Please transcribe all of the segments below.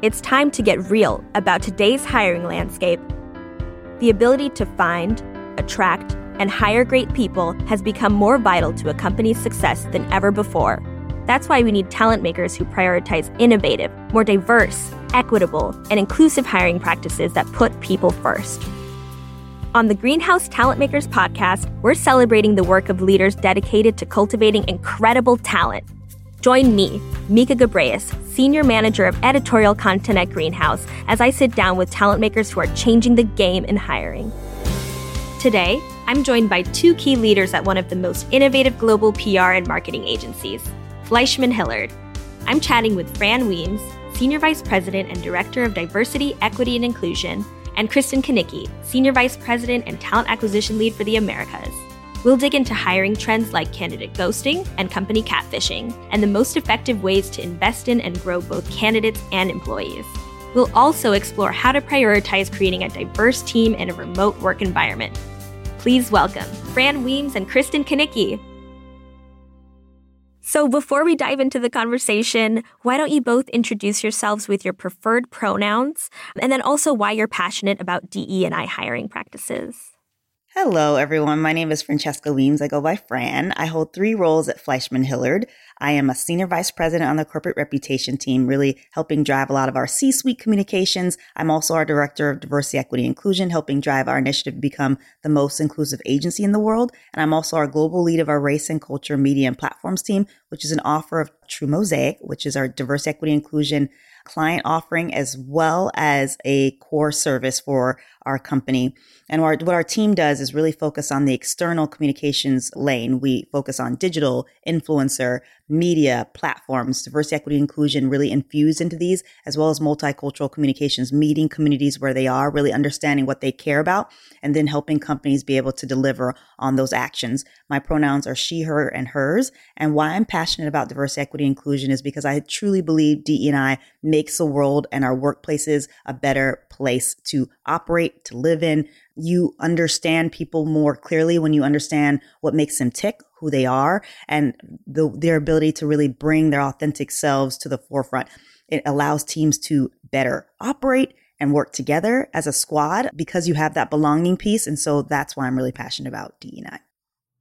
it's time to get real about today's hiring landscape. The ability to find, attract, and hire great people has become more vital to a company's success than ever before. That's why we need talent makers who prioritize innovative, more diverse, equitable, and inclusive hiring practices that put people first. On the Greenhouse Talent Makers podcast, we're celebrating the work of leaders dedicated to cultivating incredible talent. Join me, Mika Gabreas, Senior Manager of Editorial Content at Greenhouse, as I sit down with talent makers who are changing the game in hiring. Today, I'm joined by two key leaders at one of the most innovative global PR and marketing agencies, Fleishman Hillard. I'm chatting with Fran Weems, Senior Vice President and Director of Diversity, Equity, and Inclusion, and Kristen Knickie, Senior Vice President and Talent Acquisition Lead for the Americas. We'll dig into hiring trends like candidate ghosting and company catfishing, and the most effective ways to invest in and grow both candidates and employees. We'll also explore how to prioritize creating a diverse team in a remote work environment. Please welcome Fran Weems and Kristen Knickie. So, before we dive into the conversation, why don't you both introduce yourselves with your preferred pronouns and then also why you're passionate about DE and I hiring practices? Hello, everyone. My name is Francesca Weems. I go by Fran. I hold three roles at Fleishman Hillard. I am a senior vice president on the corporate reputation team, really helping drive a lot of our C suite communications. I'm also our director of diversity, equity, inclusion, helping drive our initiative to become the most inclusive agency in the world. And I'm also our global lead of our race and culture media and platforms team, which is an offer of True Mosaic, which is our diversity, equity, inclusion client offering as well as a core service for our company. And our, what our team does is really focus on the external communications lane. We focus on digital, influencer, media, platforms, diversity, equity, inclusion really infused into these, as well as multicultural communications, meeting communities where they are, really understanding what they care about, and then helping companies be able to deliver on those actions. My pronouns are she, her, and hers. And why I'm passionate about diversity, equity, inclusion is because I truly believe DE&I makes the world and our workplaces a better place to operate, to live in. You understand people more clearly when you understand what makes them tick, who they are, and the, their ability to really bring their authentic selves to the forefront. It allows teams to better operate and work together as a squad because you have that belonging piece. And so that's why I'm really passionate about DE&I.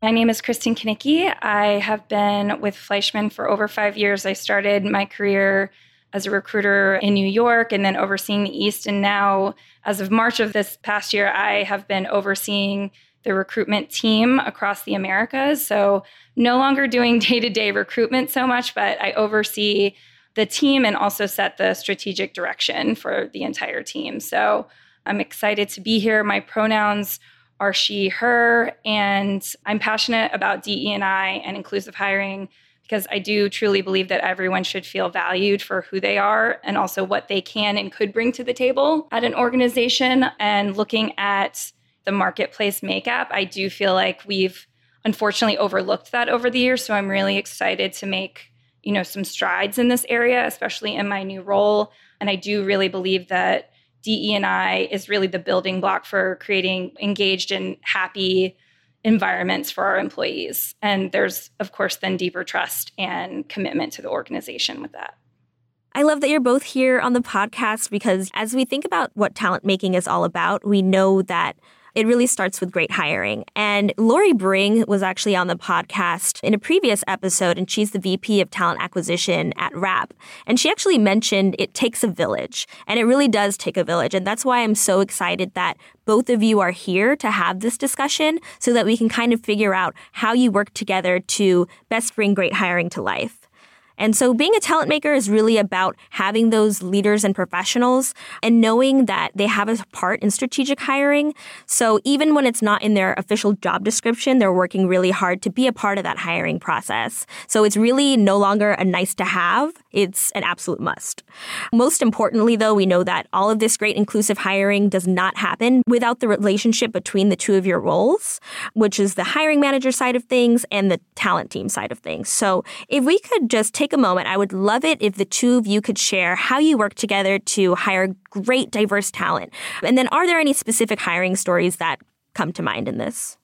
My name is Kristen Knickie. I have been with Fleishman for over five years. I started my career as a recruiter in New York and then overseeing the East. And now, as of March of this past year, I have been overseeing the recruitment team across the Americas. So, no longer doing day to day recruitment so much, but I oversee the team and also set the strategic direction for the entire team. So, I'm excited to be here. My pronouns are she, her, and I'm passionate about DE&I and inclusive hiring because I do truly believe that everyone should feel valued for who they are and also what they can and could bring to the table at an organization. And looking at the marketplace makeup, I do feel like we've unfortunately overlooked that over the years. So I'm really excited to make you know some strides in this area, especially in my new role. And I do really believe that DE&I is really the building block for creating engaged and happy environments for our employees. And there's, of course, then deeper trust and commitment to the organization with that. I love that you're both here on the podcast because as we think about what talent making is all about, we know that it really starts with great hiring. And Lori Bring was actually on the podcast in a previous episode, and she's the VP of Talent Acquisition at Wrap. And she actually mentioned it takes a village, and it really does take a village. And that's why I'm so excited that both of you are here to have this discussion so that we can kind of figure out how you work together to best bring great hiring to life. And so being a talent maker is really about having those leaders and professionals and knowing that they have a part in strategic hiring. So even when it's not in their official job description, they're working really hard to be a part of that hiring process. So it's really no longer a nice to have, it's an absolute must. Most importantly, though, we know that all of this great inclusive hiring does not happen without the relationship between the two of your roles, which is the hiring manager side of things and the talent team side of things. So if we could just take take a moment. I would love it if the two of you could share how you work together to hire great, diverse talent. And then, are there any specific hiring stories that come to mind in this?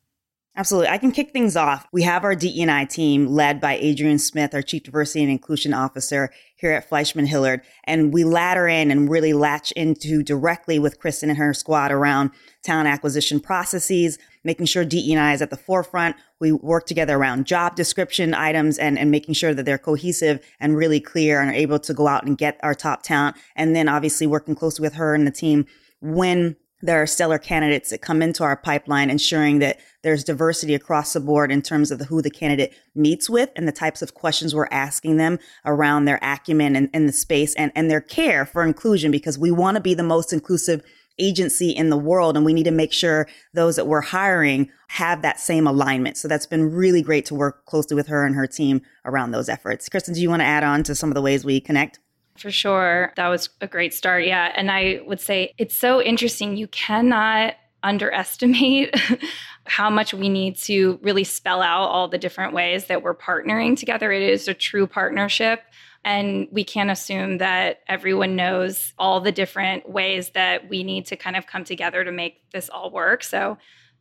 Absolutely. I can kick things off. We have our DE&I team led by Adrian Smith, our Chief Diversity and Inclusion Officer here at Fleishman Hillard. And we ladder in and really latch into directly with Kristen and her squad around talent acquisition processes, making sure DE&I is at the forefront. We work together around job description items and, and making sure that they're cohesive and really clear and are able to go out and get our top talent. And then obviously working closely with her and the team when there are stellar candidates that come into our pipeline, ensuring that there's diversity across the board in terms of the, who the candidate meets with and the types of questions we're asking them around their acumen and, and the space and, and their care for inclusion, because we want to be the most inclusive agency in the world. And we need to make sure those that we're hiring have that same alignment. So that's been really great to work closely with her and her team around those efforts. Kristen, do you want to add on to some of the ways we connect? For sure. That was a great start. Yeah. And I would say it's so interesting. You cannot underestimate how much we need to really spell out all the different ways that we're partnering together. It is a true partnership. And we can't assume that everyone knows all the different ways that we need to kind of come together to make this all work. So,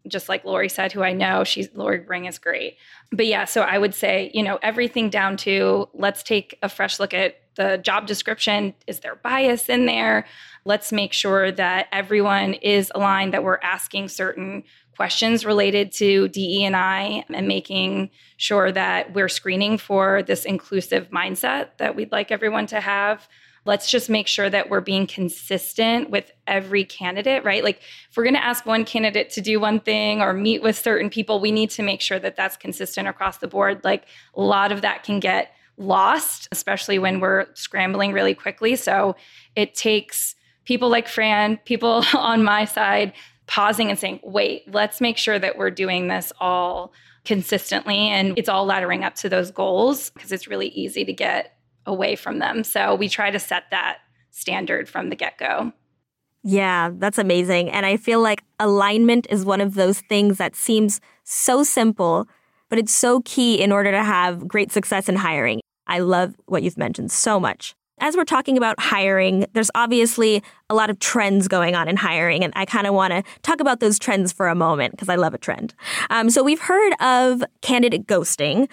just like Lori said, who I know, she's Lori Bring is great. But yeah, so I would say, you know, everything down to let's take a fresh look at the job description. Is there bias in there? Let's make sure that everyone is aligned, that we're asking certain questions related to DE and I and making sure that we're screening for this inclusive mindset that we'd like everyone to have. Let's just make sure that we're being consistent with every candidate, right? Like if we're going to ask one candidate to do one thing or meet with certain people, we need to make sure that that's consistent across the board. Like a lot of that can get lost, especially when we're scrambling really quickly. So it takes people like Fran, people on my side pausing and saying, wait, let's make sure that we're doing this all consistently and it's all laddering up to those goals because it's really easy to get away from them. So we try to set that standard from the get go. Yeah, that's amazing. And I feel like alignment is one of those things that seems so simple, but it's so key in order to have great success in hiring. I love what you've mentioned so much. As we're talking about hiring, there's obviously a lot of trends going on in hiring, and I kind of want to talk about those trends for a moment because I love a trend. Um, so we've heard of candidate ghosting,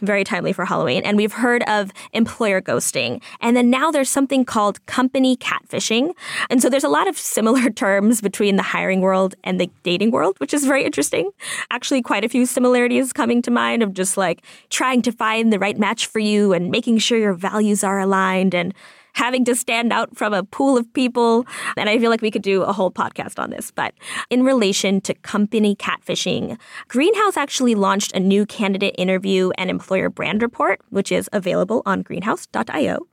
very timely for Halloween, and we've heard of employer ghosting, and then now there's something called company catfishing, and so there's a lot of similar terms between the hiring world and the dating world, which is very interesting. Actually, quite a few similarities coming to mind of just like trying to find the right match for you and making sure your values are aligned and having to stand out from a pool of people. And I feel like we could do a whole podcast on this. But in relation to company catfishing, Greenhouse actually launched a new candidate interview and employer brand report, which is available on greenhouse.io.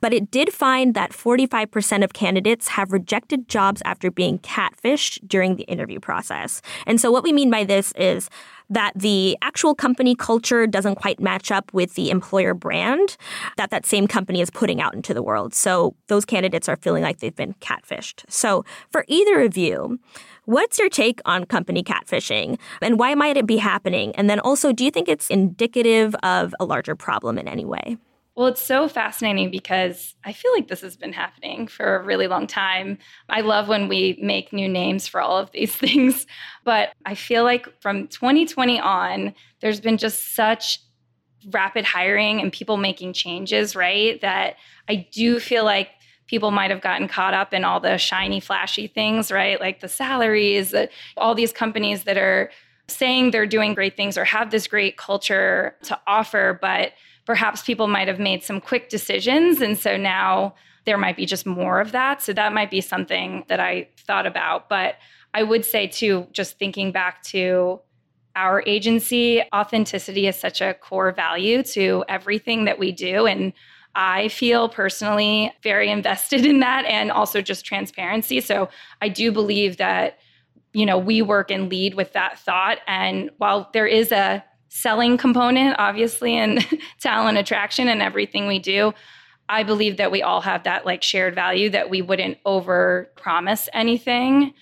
But it did find that 45% of candidates have rejected jobs after being catfished during the interview process. And so, what we mean by this is that the actual company culture doesn't quite match up with the employer brand that that same company is putting out into the world. So, those candidates are feeling like they've been catfished. So, for either of you, What's your take on company catfishing and why might it be happening? And then also, do you think it's indicative of a larger problem in any way? Well, it's so fascinating because I feel like this has been happening for a really long time. I love when we make new names for all of these things, but I feel like from 2020 on, there's been just such rapid hiring and people making changes, right? That I do feel like people might have gotten caught up in all the shiny, flashy things, right? Like the salaries, all these companies that are saying they're doing great things or have this great culture to offer, but perhaps people might have made some quick decisions. And so now there might be just more of that. So that might be something that I thought about. But I would say, too, just thinking back to our agency, authenticity is such a core value to everything that we do. And I feel personally very invested in that and also just transparency. So I do believe that, you know, we work and lead with that thought. And while there is a selling component, obviously, and talent attraction and everything we do. I believe that we all have that like shared value that we wouldn't over promise anything.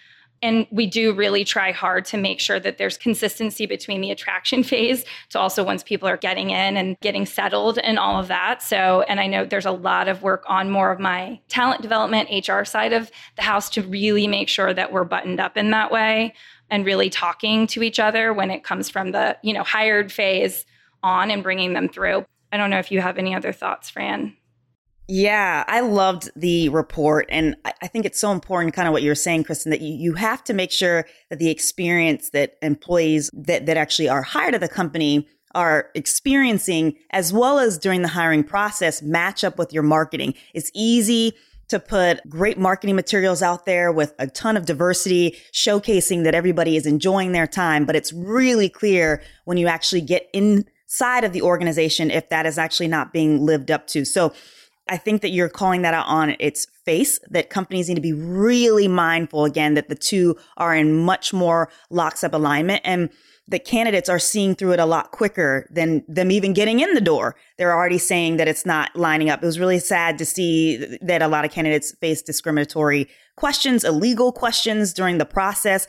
And we do really try hard to make sure that there's consistency between the attraction phase to also once people are getting in and getting settled and all of that. So, and I know there's a lot of work on more of my talent development, HR side of the house to really make sure that we're buttoned up in that way and really talking to each other when it comes from the, you know, hired phase on and bringing them through. I don't know if you have any other thoughts, Fran. Yeah, I loved the report. And I think it's so important, kind of what you're saying, Kristen, that you, you have to make sure that the experience that employees that, that actually are hired at the company are experiencing, as well as during the hiring process, match up with your marketing. It's easy to put great marketing materials out there with a ton of diversity, showcasing that everybody is enjoying their time. But it's really clear when you actually get inside of the organization if that is actually not being lived up to. So I think that you're calling that out on its face, that companies need to be really mindful again that the two are in much more lockstep alignment and the candidates are seeing through it a lot quicker than them even getting in the door. They're already saying that it's not lining up. It was really sad to see that a lot of candidates face discriminatory questions, illegal questions during the process.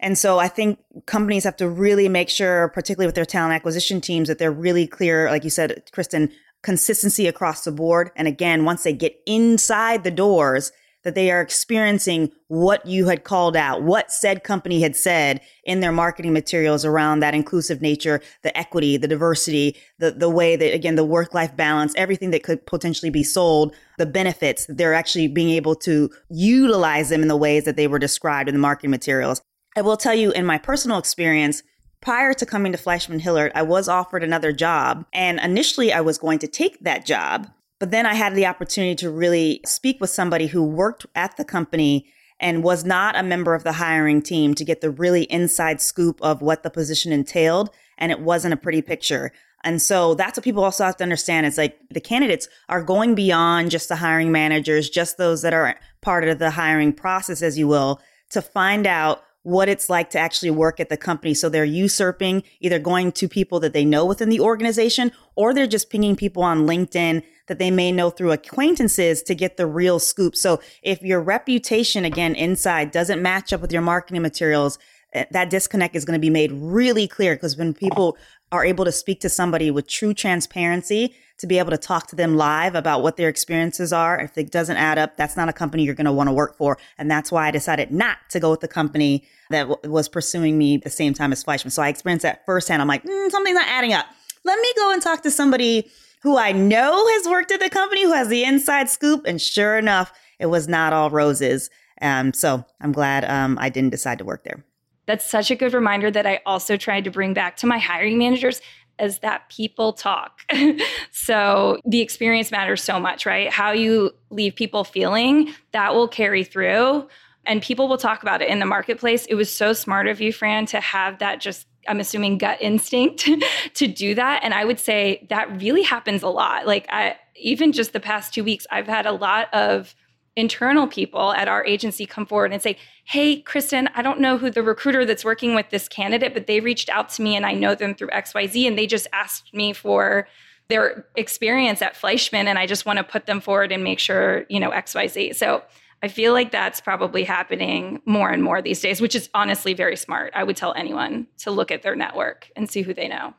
And so I think companies have to really make sure, particularly with their talent acquisition teams, that they're really clear, like you said, Kristen, consistency across the board. And again, once they get inside the doors, that they are experiencing what you had called out, what said company had said in their marketing materials around that inclusive nature, the equity, the diversity, the, the way that, again, the work life balance, everything that could potentially be sold, the benefits, they're actually being able to utilize them in the ways that they were described in the marketing materials. I will tell you, in my personal experience, prior to coming to Fleishman Hillard, I was offered another job. And initially, I was going to take that job. But then I had the opportunity to really speak with somebody who worked at the company and was not a member of the hiring team to get the really inside scoop of what the position entailed. And it wasn't a pretty picture. And so that's what people also have to understand. It's like the candidates are going beyond just the hiring managers, just those that are part of the hiring process, as you will, to find out what it's like to actually work at the company. So they're usurping, either going to people that they know within the organization, or they're just pinging people on LinkedIn that they may know through acquaintances to get the real scoop. So if your reputation, again, inside doesn't match up with your marketing materials, eh, that disconnect is going to be made really clear because when people are able to speak to somebody with true transparency, to be able to talk to them live about what their experiences are. If it doesn't add up, that's not a company you're going to want to work for. And that's why I decided not to go with the company that w- was pursuing me the same time as Fleishman. So I experienced that firsthand. I'm like, mm, something's not adding up. Let me go and talk to somebody who I know has worked at the company, who has the inside scoop. And sure enough, it was not all roses. Um, so I'm glad um, I didn't decide to work there. That's such a good reminder that I also tried to bring back to my hiring managers is that people talk. so the experience matters so much, right? How you leave people feeling that will carry through and people will talk about it in the marketplace. It was so smart of you, Fran, to have that just I'm assuming gut instinct to do that. And I would say that really happens a lot. Like I even just the past two weeks, I've had a lot of internal people at our agency come forward and say, Hey, Kristen, I don't know who the recruiter that's working with this candidate, but they reached out to me and I know them through XYZ. And they just asked me for their experience at Fleishman. And I just want to put them forward and make sure, you know, XYZ. So I feel like that's probably happening more and more these days, which is honestly very smart. I would tell anyone to look at their network and see who they know.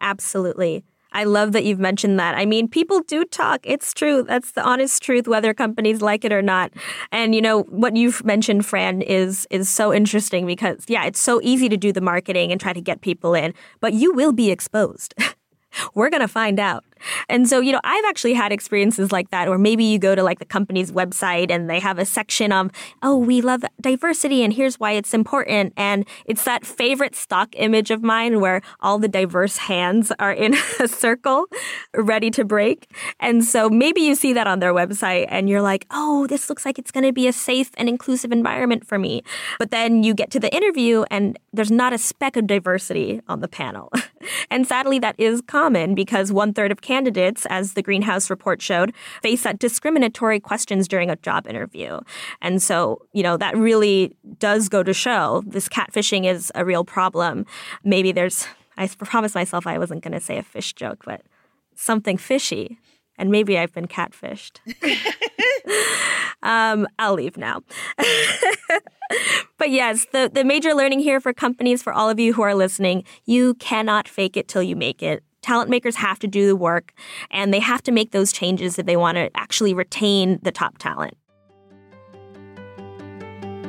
Absolutely. I love that you've mentioned that. I mean, people do talk. It's true. That's the honest truth, whether companies like it or not. And you know what you've mentioned, Fran, is is so interesting because yeah, it's so easy to do the marketing and try to get people in, but you will be exposed. We're gonna find out. And so, you know, I've actually had experiences like that, or maybe you go to like the company's website and they have a section of, oh, we love diversity and here's why it's important. And it's that favorite stock image of mine where all the diverse hands are in a circle ready to break. And so maybe you see that on their website and you're like, oh, this looks like it's going to be a safe and inclusive environment for me. But then you get to the interview and there's not a speck of diversity on the panel. and sadly, that is common because one third of candidates, as the Greenhouse report showed, face that discriminatory questions during a job interview. And so, you know, that really does go to show this catfishing is a real problem. Maybe there's, I promised myself I wasn't going to say a fish joke, but something fishy. And maybe I've been catfished. um, I'll leave now. but yes, the, the major learning here for companies, for all of you who are listening, you cannot fake it till you make it. Talent makers have to do the work and they have to make those changes if they want to actually retain the top talent.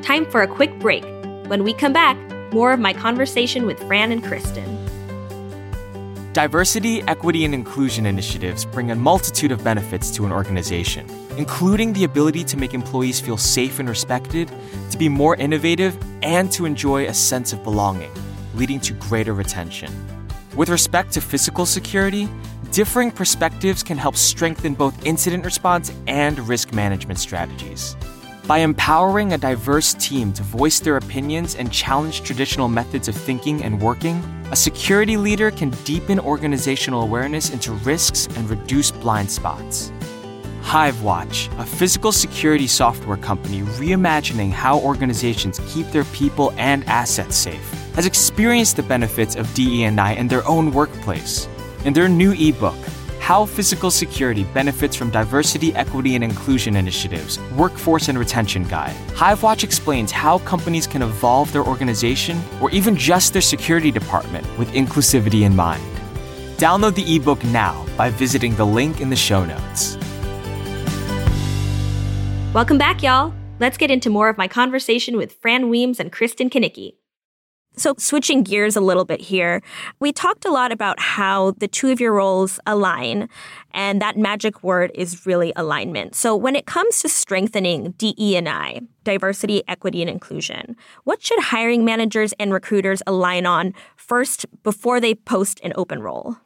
Time for a quick break. When we come back, more of my conversation with Fran and Kristen. Diversity, equity, and inclusion initiatives bring a multitude of benefits to an organization, including the ability to make employees feel safe and respected, to be more innovative, and to enjoy a sense of belonging, leading to greater retention. With respect to physical security, differing perspectives can help strengthen both incident response and risk management strategies. By empowering a diverse team to voice their opinions and challenge traditional methods of thinking and working, a security leader can deepen organizational awareness into risks and reduce blind spots. HiveWatch, a physical security software company reimagining how organizations keep their people and assets safe, has experienced the benefits of DE&I in their own workplace. In their new ebook, how Physical Security Benefits from Diversity, Equity, and Inclusion Initiatives Workforce and Retention Guide. HiveWatch explains how companies can evolve their organization or even just their security department with inclusivity in mind. Download the ebook now by visiting the link in the show notes. Welcome back, y'all. Let's get into more of my conversation with Fran Weems and Kristen Knickie. So, switching gears a little bit here, we talked a lot about how the two of your roles align, and that magic word is really alignment. So, when it comes to strengthening DE&I, diversity, equity, and inclusion, what should hiring managers and recruiters align on first before they post an open role?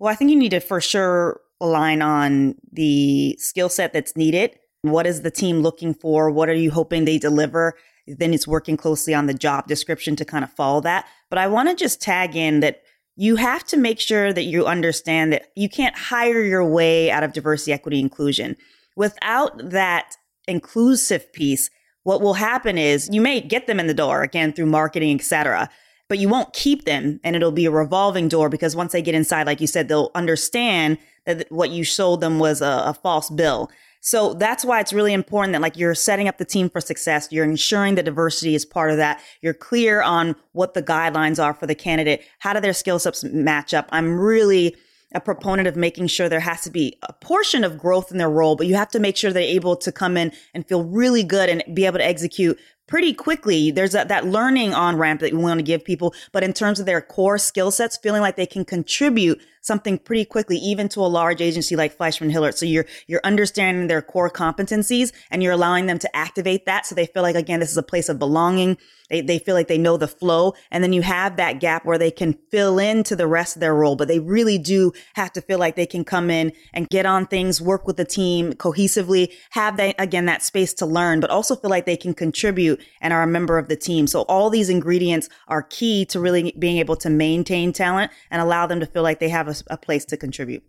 Well, I think you need to for sure align on the skill set that's needed. What is the team looking for? What are you hoping they deliver? Then it's working closely on the job description to kind of follow that. But I want to just tag in that you have to make sure that you understand that you can't hire your way out of diversity, equity, inclusion. Without that inclusive piece, what will happen is you may get them in the door again through marketing, etc., but you won't keep them and it'll be a revolving door because once they get inside, like you said, they'll understand that what you sold them was a, a false bill. So that's why it's really important that like you're setting up the team for success. You're ensuring the diversity is part of that. You're clear on what the guidelines are for the candidate. How do their skill sets match up? I'm really a proponent of making sure there has to be a portion of growth in their role, but you have to make sure they're able to come in and feel really good and be able to execute pretty quickly. There's that learning on ramp that we want to give people, but in terms of their core skill sets, feeling like they can contribute something pretty quickly, even to a large agency like Fleishman Hillard. So you're you're understanding their core competencies and you're allowing them to activate that, so they feel like again this is a place of belonging. They they feel like they know the flow, and then you have that gap where they can fill into the rest of their role, but they really do have to feel like they can come in and get on things, work with the team cohesively, have that again that space to learn, but also feel like they can contribute and are a member of the team. So all these ingredients are key to really being able to maintain talent and allow them to feel like they have a, a place to contribute.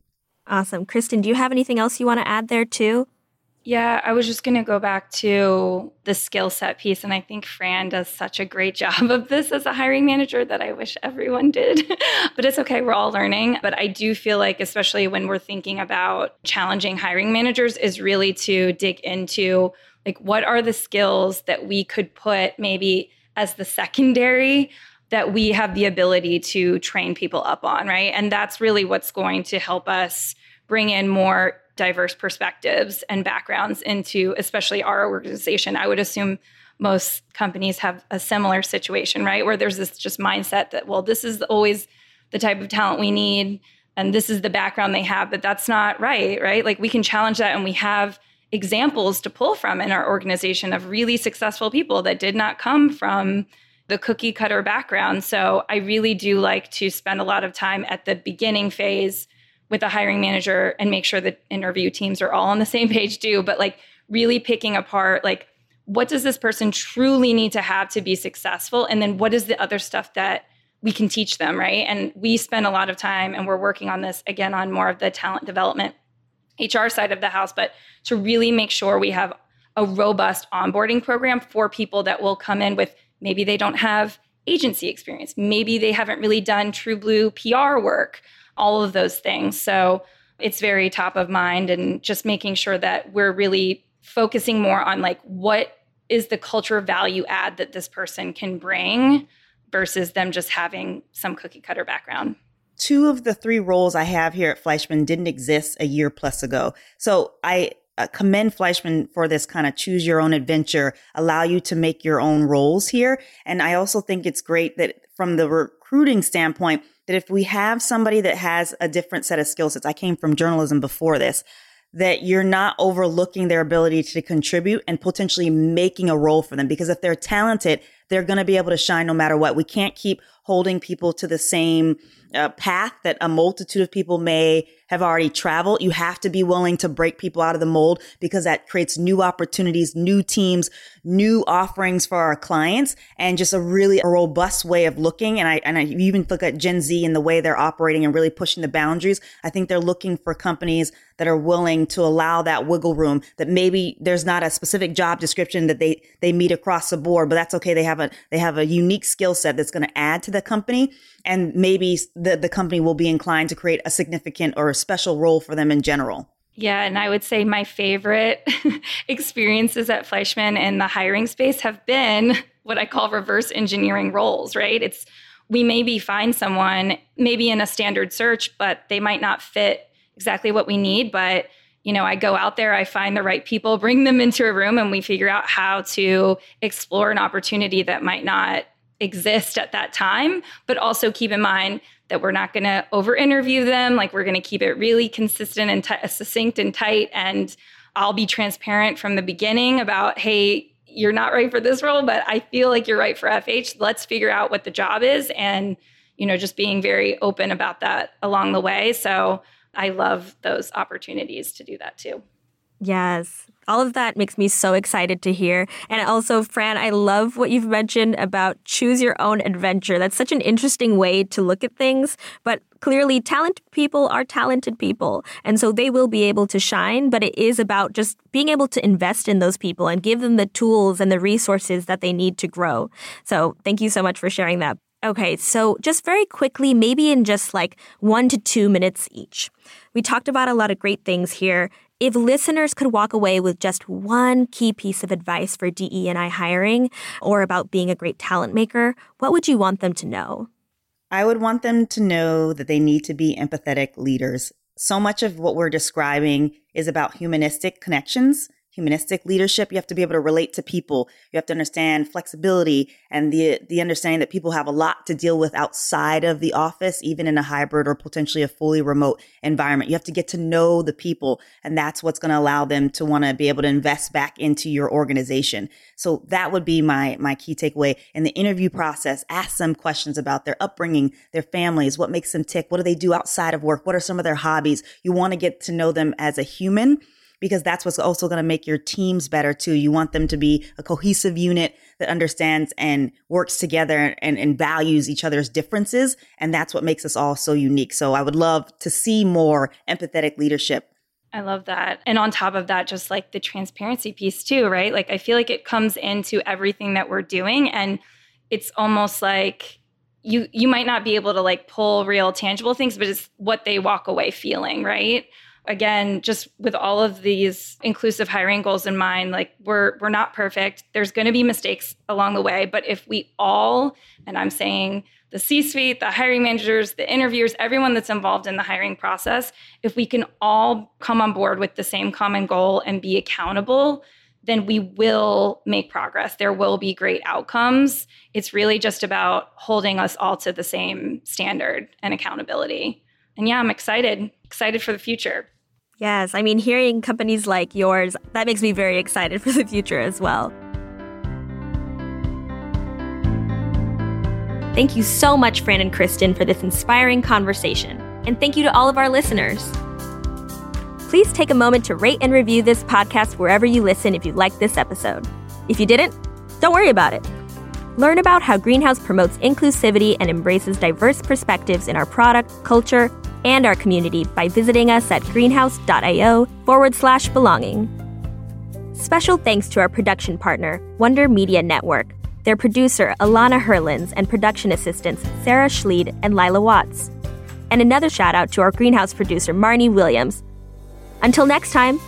Awesome. Kristen, do you have anything else you want to add there too? Yeah, I was just going to go back to the skill set piece. And I think Fran does such a great job of this as a hiring manager that I wish everyone did. but it's okay, we're all learning. But I do feel like, especially when we're thinking about challenging hiring managers, is really to dig into like, what are the skills that we could put maybe as the secondary that we have the ability to train people up on, right? And that's really what's going to help us bring in more diverse perspectives and backgrounds into especially our organization. I would assume most companies have a similar situation, right? Where there's this just mindset that, well, this is always the type of talent we need and this is the background they have, but that's not right, right? Like we can challenge that and we have examples to pull from in our organization of really successful people that did not come from the cookie cutter background. So I really do like to spend a lot of time at the beginning phase with the hiring manager and make sure that interview teams are all on the same page too, but like really picking apart like what does this person truly need to have to be successful and then what is the other stuff that we can teach them, right? And we spend a lot of time and we're working on this again on more of the talent development HR side of the house, but to really make sure we have a robust onboarding program for people that will come in with maybe they don't have agency experience, maybe they haven't really done true blue PR work, all of those things. So it's very top of mind and just making sure that we're really focusing more on like what is the culture value add that this person can bring versus them just having some cookie cutter background two of the three roles I have here at Fleishman didn't exist a year plus ago. So I uh, commend Fleishman for this kind of choose your own adventure, allow you to make your own roles here. And I also think it's great that from the recruiting standpoint, that if we have somebody that has a different set of skill sets, I came from journalism before this, that you're not overlooking their ability to contribute and potentially making a role for them. Because if they're talented, they're going to be able to shine no matter what. We can't keep holding people to the same uh, path that a multitude of people may have already traveled. You have to be willing to break people out of the mold because that creates new opportunities, new teams, new offerings for our clients, and just a really robust way of looking. And I and I even look at Gen Z and the way they're operating and really pushing the boundaries. I think they're looking for companies that are willing to allow that wiggle room. That maybe there's not a specific job description that they they meet across the board, but that's okay. They have a they have a unique skill set that's going to add to the company, and maybe the the company will be inclined to create a significant or a special role for them in general. Yeah, and I would say my favorite experiences at Fleishman in the hiring space have been what I call reverse engineering roles, right? It's we maybe find someone maybe in a standard search, but they might not fit exactly what we need, but you know, I go out there, I find the right people, bring them into a room and we figure out how to explore an opportunity that might not exist at that time, but also keep in mind that we're not going to over interview them. Like we're going to keep it really consistent and t- succinct and tight. And I'll be transparent from the beginning about, hey, you're not right for this role, but I feel like you're right for FH. Let's figure out what the job is. And, you know, just being very open about that along the way. So I love those opportunities to do that too. Yes. All of that makes me so excited to hear. And also, Fran, I love what you've mentioned about choose your own adventure. That's such an interesting way to look at things. But clearly, talented people are talented people. And so they will be able to shine. But it is about just being able to invest in those people and give them the tools and the resources that they need to grow. So thank you so much for sharing that. Okay, so just very quickly, maybe in just like one to two minutes each. We talked about a lot of great things here. If listeners could walk away with just one key piece of advice for DE&I hiring or about being a great talent maker, what would you want them to know? I would want them to know that they need to be empathetic leaders. So much of what we're describing is about humanistic connections humanistic leadership. You have to be able to relate to people. You have to understand flexibility and the the understanding that people have a lot to deal with outside of the office, even in a hybrid or potentially a fully remote environment. You have to get to know the people, and that's what's going to allow them to want to be able to invest back into your organization. So that would be my my key takeaway in the interview process. Ask them questions about their upbringing, their families, what makes them tick, what do they do outside of work, what are some of their hobbies. You want to get to know them as a human because that's what's also going to make your teams better too. You want them to be a cohesive unit that understands and works together and, and values each other's differences. And that's what makes us all so unique. So I would love to see more empathetic leadership. I love that. And on top of that, just like the transparency piece too, right? Like I feel like it comes into everything that we're doing. And it's almost like you you might not be able to like pull real tangible things, but it's what they walk away feeling, right? Again just with all of these inclusive hiring goals in mind like we're we're not perfect. There's going to be mistakes along the way but if we all and i'm saying the c suite the hiring managers the interviewers everyone that's involved in the hiring process if we can all come on board with the same common goal and be accountable then we will make progress. There will be great outcomes. It's really just about holding us all to the same standard and accountability. And yeah i'm excited excited for the future Yes, I mean, hearing companies like yours, that makes me very excited for the future as well. Thank you so much, Fran and Kristen, for this inspiring conversation. And thank you to all of our listeners. Please take a moment to rate and review this podcast wherever you listen if you liked this episode. If you didn't, don't worry about it. Learn about how Greenhouse promotes inclusivity and embraces diverse perspectives in our product, culture, and our community by visiting us at greenhouse.io forward slash belonging. Special thanks to our production partner, Wonder Media Network, their producer, Alana Herlins, and production assistants, Sarah Schleid and Lila Watts. And another shout out to our greenhouse producer, Marnie Williams. Until next time,